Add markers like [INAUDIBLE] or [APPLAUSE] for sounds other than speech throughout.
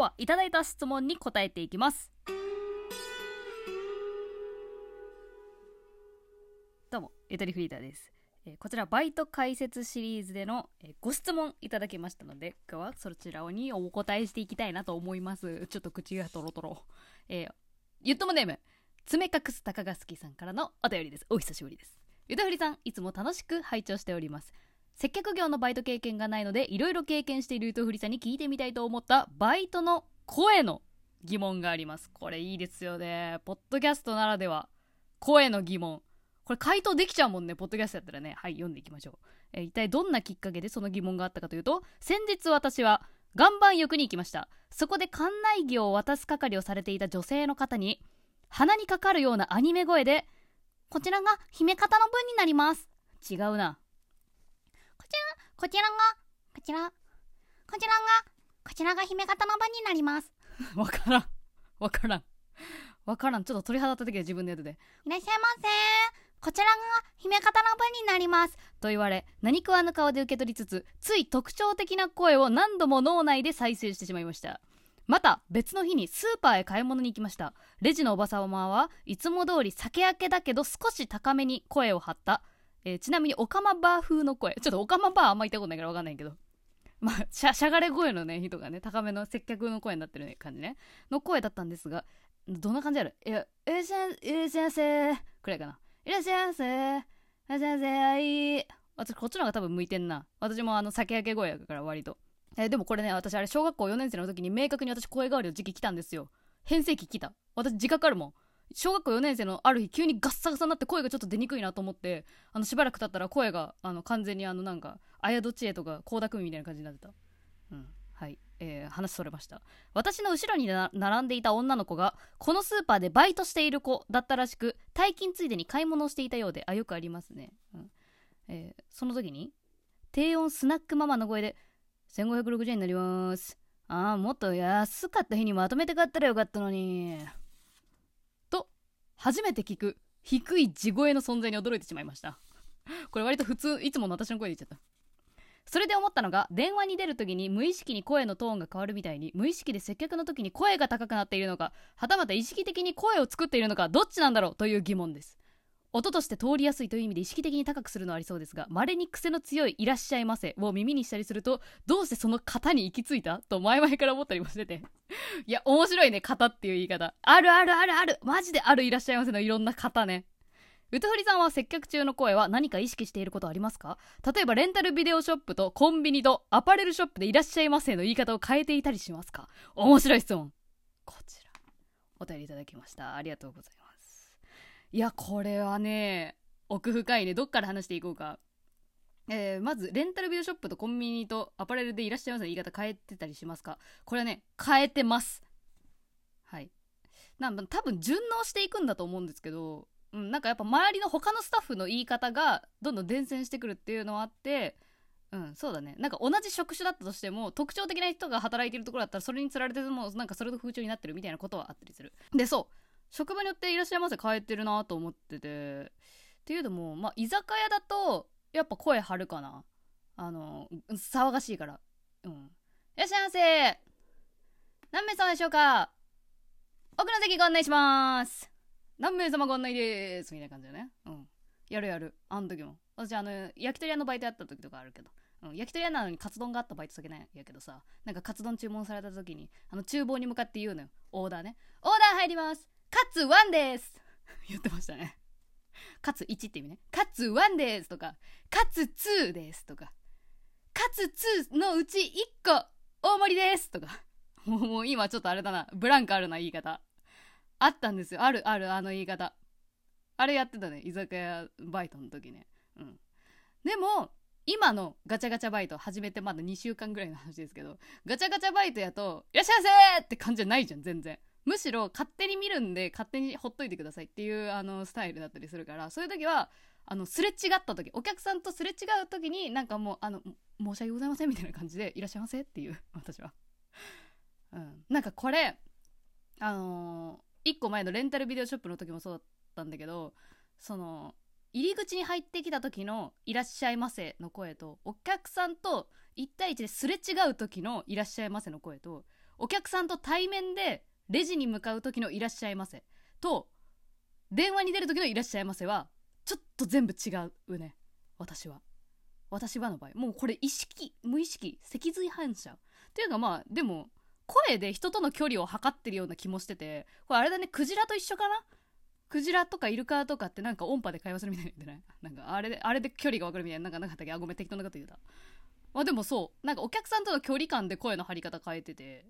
日はいただいた質問に答えていきます。どうもゆとりフリーターです、えーこちらバイト解説シリーズでの、えーご質問いただきましたので今日はそちらにお答えしていきたいなと思います。ちょっと口がトロトロ。えーゆっともネーム爪隠す高が好きさんからのお便りです。お久しぶりです。ゆとふりさんいつも楽しく拝聴しております。接客業のバイト経験がないのでいろいろ経験しているゆとふりさんに聞いてみたいと思ったバイトの声の疑問があります。これいいですよね。ポッドキャストならでは声の疑問。これ回答できちゃうもんねポッドキャストやったらね。はい読んでいきましょう、えー一体どんなきっかけでその疑問があったかというと先日私は岩盤浴に行きました。そこで館内着を渡す係をされていた女性の方に鼻にかかるようなアニメ声でこちらが姫方の分になります。違うな、こちらが、こちら、こちらが、こちらが姫方の番になります。[LAUGHS] わからん。わからん。わからん。ちょっと鳥肌立ってきて自分でやってていらっしゃいませ。こちらが姫方の番になります。と言われ何食わぬ顔で受け取りつつつい特徴的な声を何度も脳内で再生してしまいました。また別の日にスーパーへ買い物に行きました。レジのおばさまはいつも通り酒焼けだけど少し高めに声を張った、えーちなみにオカマバー風の声。ちょっとオカマバーあんま言ったことないから分かんないけど。まあしゃしゃがれ声のね人がね高めの接客の声になってる感じね。の声だったんですがどんな感じやる？いや「いらっしゃいいらっしゃいませ」くらいかな「いらっしゃいませ」いらっしゃいませ。はい私こっちの方が多分向いてんな。私もあの酒焼け声やから割と。えーでもこれね私あれ小学校4年生の時に明確に私声変わりの時期来たんですよ。変声期来た。私自覚あるもん。小学校4年生のある日急にガッサガサになって声がちょっと出にくいなと思ってあのしばらく経ったら声があの完全にあのなんか綾戸知恵とか倖田來未みたいな感じになってた。うん。はい。えー話それました。私の後ろに並んでいた女の子がこのスーパーでバイトしている子だったらしく退勤ついでに買い物をしていたようであよくありますね、うん。えーその時に低音スナックママの声で1560円になります。ああもっと安かった日にまとめて買ったらよかったのに。初めて聞く低い地声の存在に驚いてしまいました。これ割と普通いつもの私の声で言っちゃった。それで思ったのが電話に出る時に無意識に声のトーンが変わるみたいに無意識で接客の時に声が高くなっているのかはたまた意識的に声を作っているのかどっちなんだろうという疑問です。音として通りやすいという意味で意識的に高くするのはありそうですが稀に癖の強い「いらっしゃいませ」を耳にしたりするとどうしてその型に行き着いた？と前々から思ったりもしてて。[LAUGHS] いや面白いね。型っていう言い方。あるあるあるある。マジであるいらっしゃいませのいろんな型ね。うとふりさんは接客中の声は何か意識していることありますか？例えばレンタルビデオショップとコンビニとアパレルショップでいらっしゃいませの言い方を変えていたりしますか？面白い質問。こちら。お便りいただきました。ありがとうございます。いやこれはね奥深いね。どっから話していこうか。えーまずレンタルビデオショップとコンビニとアパレルでいらっしゃいますの言い方変えてたりしますか？これはね変えてます。はい。なん多分順応していくんだと思うんですけど、うん、なんかやっぱ周りの他のスタッフの言い方がどんどん伝染してくるっていうのはあってうんそうだね。なんか同じ職種だったとしても特徴的な人が働いてるところだったらそれにつられてもなんかそれの風潮になってるみたいなことはあったりする。でそう。職場によっていらっしゃいませ変えてるなと思ってて。っていうのもまあ居酒屋だとやっぱ声張るかな。あの騒がしいから。うん。いらっしゃいませ。何名様でしょうか。奥の席ご案内します。何名様ご案内です。みたいな感じだね。うん。やるやる。あの時も。私あの焼き鳥屋のバイトやった時とかあるけど。うん、焼き鳥屋なのにカツ丼があったバイト先なんやけどさ。なんかカツ丼注文された時にあの厨房に向かって言うのよ。オーダーね。オーダー入ります。カツワンです。[LAUGHS] 言ってましたね。カツ1って意味ね。カツ1ですとかカツ2ですとかカツ2のうち1個大盛りですとか。[LAUGHS] もう今ちょっとあれだな。ブランクあるな言い方。あったんですよ。あるあるあの言い方。あれやってたね。居酒屋バイトの時ね。うん。でも今のガチャガチャバイト始めてまだ2週間ぐらいの話ですけどガチャガチャバイトやと「いらっしゃいませ!」って感じじゃないじゃん全然。むしろ勝手に見るんで勝手にほっといてくださいっていうあのスタイルだったりするからそういう時はあのすれ違った時お客さんとすれ違う時になんかもうあの申し訳ございませんみたいな感じで「いらっしゃいませ」っていう [LAUGHS] 私は、うん、なんかこれあのー、1個前のレンタルビデオショップの時もそうだったんだけどその入り口に入ってきた時の「いらっしゃいませ」の声とお客さんと1対1ですれ違う時の「いらっしゃいませ」の声とお客さんと対面でレジに向かう時の「いらっしゃいませ」と電話に出る時の「いらっしゃいませ」はちょっと全部違うね。私は。私はの場合。もうこれ意識無意識脊髄反射。っていうかまあでも声で人との距離を測ってるような気もしててこれあれだねクジラと一緒かな？クジラとかイルカとかってなんか音波で会話するみたいな。言ってないなんかあれであれで距離が分かるみたいな。なんかなかったっけ？あごめん適当なこと言うた。まあでもそう。なんかお客さんとの距離感で声の張り方変えてて。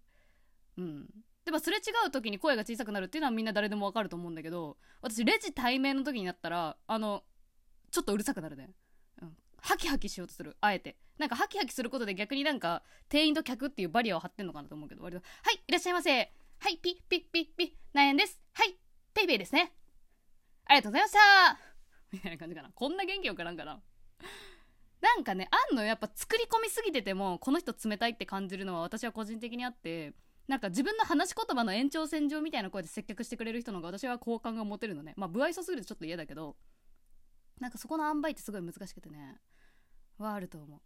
うん。でもすれ違う時に声が小さくなるっていうのはみんな誰でも分かると思うんだけど私レジ対面の時になったらあのちょっとうるさくなるね、うん、ハキハキしようとする。あえて。なんかハキハキすることで逆になんか店員と客っていうバリアを張ってんのかなと思うけど割と「はいいらっしゃいませ。はいピッピッピッピッ。何円です。はい PayPay ですね。ありがとうございました。[LAUGHS] みたいな感じかな。こんな元気よくなんかな。なんかねあんのやっぱ作り込みすぎててもこの人冷たいって感じるのは私は個人的にあってなんか自分の話し言葉の延長線上みたいな声で接客してくれる人の方が私は好感が持てるのね。まあ不愛想すぎるとちょっと嫌だけど。なんかそこの塩梅ってすごい難しくてね。はあると思う。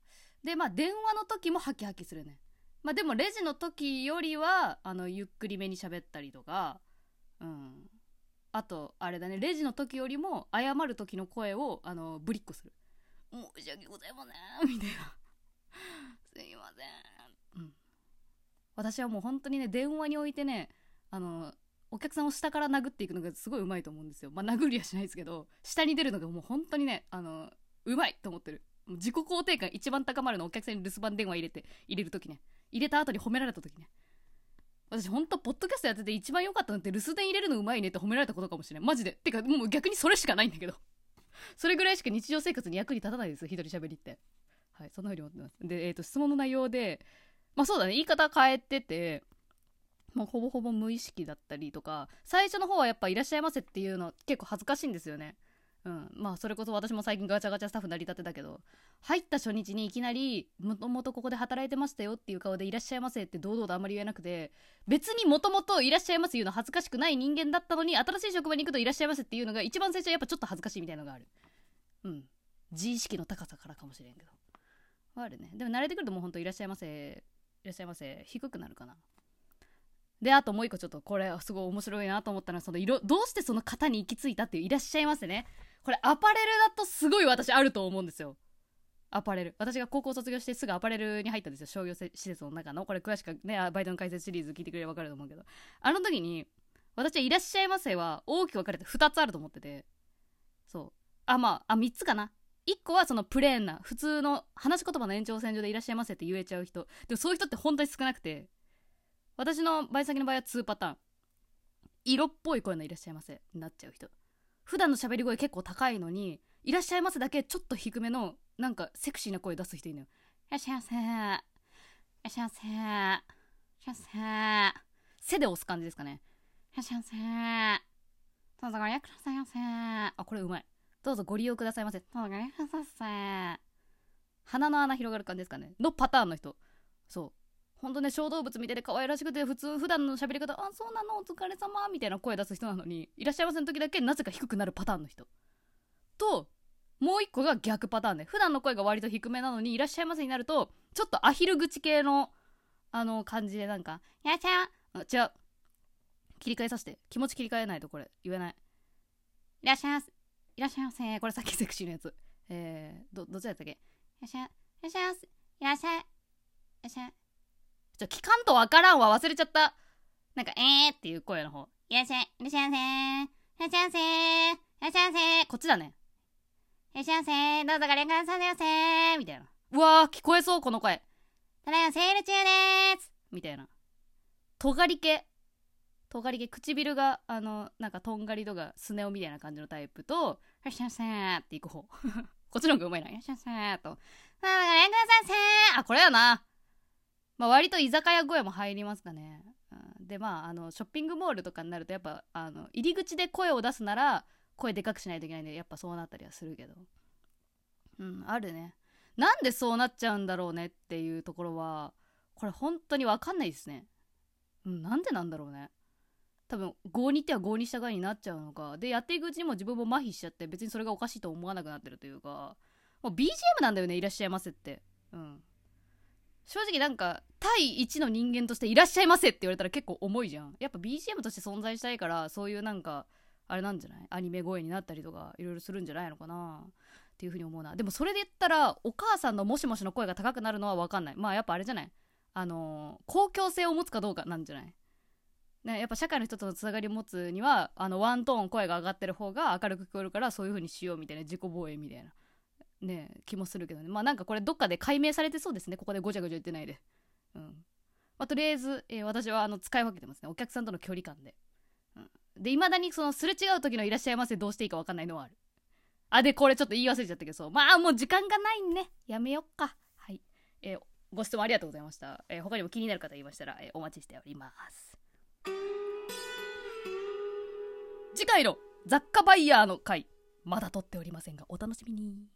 でまあ電話の時もハキハキするね。まあでもレジの時よりはあのゆっくりめに喋ったりとか。うん。あとあれだね。レジの時よりも謝る時の声をあのブリッコする申し訳ございませんみたいなすいません私はもう本当にね電話に置いてねあのお客さんを下から殴っていくのがすごいうまいと思うんですよ。まあ殴りはしないですけど下に出るのがもう本当にねあのうまいと思ってる。自己肯定感一番高まるのお客さんに留守番電話入れて入れる時ね。入れた後に褒められた時ね。私ほんとポッドキャストやってて一番良かったのって留守電入れるのうまいねって褒められたことかもしれないマジで。てかもう逆にそれしかないんだけど。[LAUGHS] それぐらいしか日常生活に役に立たないです一人喋りって。はいそんな風に思ってます。でえっ、ー、と質問の内容でまあそうだね。言い方変えててもうほぼほぼ無意識だったりとか最初の方はやっぱ「いらっしゃいませ」っていうの結構恥ずかしいんですよね。うん。まあそれこそ私も最近ガチャガチャスタッフ成り立てだけど入った初日にいきなりもともとここで働いてましたよっていう顔で「いらっしゃいませ」って堂々とあんまり言えなくて別にもともと「いらっしゃいませ」言うの恥ずかしくない人間だったのに新しい職場に行くと「いらっしゃいませ」っていうのが一番最初はやっぱちょっと恥ずかしいみたいなのがある。うん。自意識の高さからかもしれんけど。あるね。でも慣れてくるともうほんと「いらっしゃいませ」らっしゃいませ。低くなるかな。であともう一個ちょっとこれすごい面白いなと思ったのはその色どうしてその型に行き着いたっていういらっしゃいませね。これアパレルだとすごい私あると思うんですよ。アパレル。私が高校卒業してすぐアパレルに入ったんですよ。商業施設の中の。これ詳しくねバイトの解説シリーズ聞いてくれれば分かると思うけど。あの時に私は「いらっしゃいませ」は大きく分かれて2つあると思ってて。そう。あまああ3つかな。1個はそのプレーンな普通の話し言葉の延長線上でいらっしゃいませって言えちゃう人。でもそういう人って本当に少なくて私のバイ先の場合は2パターン。色っぽい声のいらっしゃいませになっちゃう人。普段の喋り声結構高いのにいらっしゃいませだけちょっと低めのなんかセクシーな声出す人いるのよ。いらっしゃいませいらっしゃいませいらっしゃいませ背で押す感じですかね。いらっしゃいませどうぞご利用くださいませあこれうまい。どうぞご利用くださいませ。どうぞご利用ください。鼻の穴広がる感じですかね。のパターンの人。そう。ほんとね、小動物みたいで可愛らしくて、普通、普段の喋り方、あ、そうなの、お疲れ様みたいな声出す人なのに、いらっしゃいませの時だけなぜか低くなるパターンの人。と、もう一個が逆パターンで、普段の声が割と低めなのに、いらっしゃいませになると、ちょっとアヒル口系の、あの、感じでなんか、いらっしゃいま違う。切り替えさせて。気持ち切り替えないとこれ、言えない。いらっしゃいませ。いらっしゃいませ。これさっきセクシーのやつ。えー、ど、どっちだったっけ？いらっしゃい、いらっしゃいませ。いらっしゃい。いらっしゃい。ちょ、聞かんとわからんわ。忘れちゃった。なんか、えーっていう声の方。いらっしゃい。いらっしゃいませ。いらっしゃいませ。いらっしゃいませ。こっちだね。いらっしゃいませ。どうぞご連絡させませ。みたいな。うわー、聞こえそう、この声。ただいまセール中でーす。みたいな。尖り系。とがり毛唇があのなんかとんがりとかスネ夫みたいな感じのタイプと「よっしゃせー」っていく方。[LAUGHS] こっちの方がうまいな「よっしゃせー」と「ああ連絡させー」あこれやな。まあ割と居酒屋声も入りますかね、うん、でまああのショッピングモールとかになるとやっぱあの入り口で声を出すなら声でかくしないといけないんでやっぱそうなったりはするけど。うんあるね。なんでそうなっちゃうんだろうねっていうところはこれ本当に分かんないですね。うんなんでなんだろうね。多分合にっては合に従いになっちゃうのか。でやっていくうちにも自分も麻痺しちゃって別にそれがおかしいと思わなくなってるというか。もう BGM なんだよねいらっしゃいませって。うん。正直なんか対一の人間としていらっしゃいませって言われたら結構重いじゃん。やっぱ BGM として存在したいからそういうなんかあれなんじゃない？アニメ声になったりとかいろいろするんじゃないのかな。っていうふうに思うな。でもそれで言ったらお母さんのもしもしの声が高くなるのは分かんない。まあやっぱあれじゃない？あのー公共性を持つかどうかなんじゃない？ね、やっぱ社会の人とのつながりを持つにはあのワントーン声が上がってる方が明るく聞こえるからそういう風にしようみたいな自己防衛みたいなね気もするけどね。まあなんかこれどっかで解明されてそうですね。ここでごちゃごちゃ言ってないで。うん。まあ、とりあえず、えー私はあの使い分けてますね。お客さんとの距離感で、うん、でいまだにそのすれ違う時の「いらっしゃいませ」どうしていいか分かんないのはある。あでこれちょっと言い忘れちゃったけどそう。まあもう時間がないんねやめよっか。はい、えーご質問ありがとうございました、えー他にも気になる方いましたら、えお待ちしております。次回の雑貨バイヤーの回まだ撮っておりませんがお楽しみに。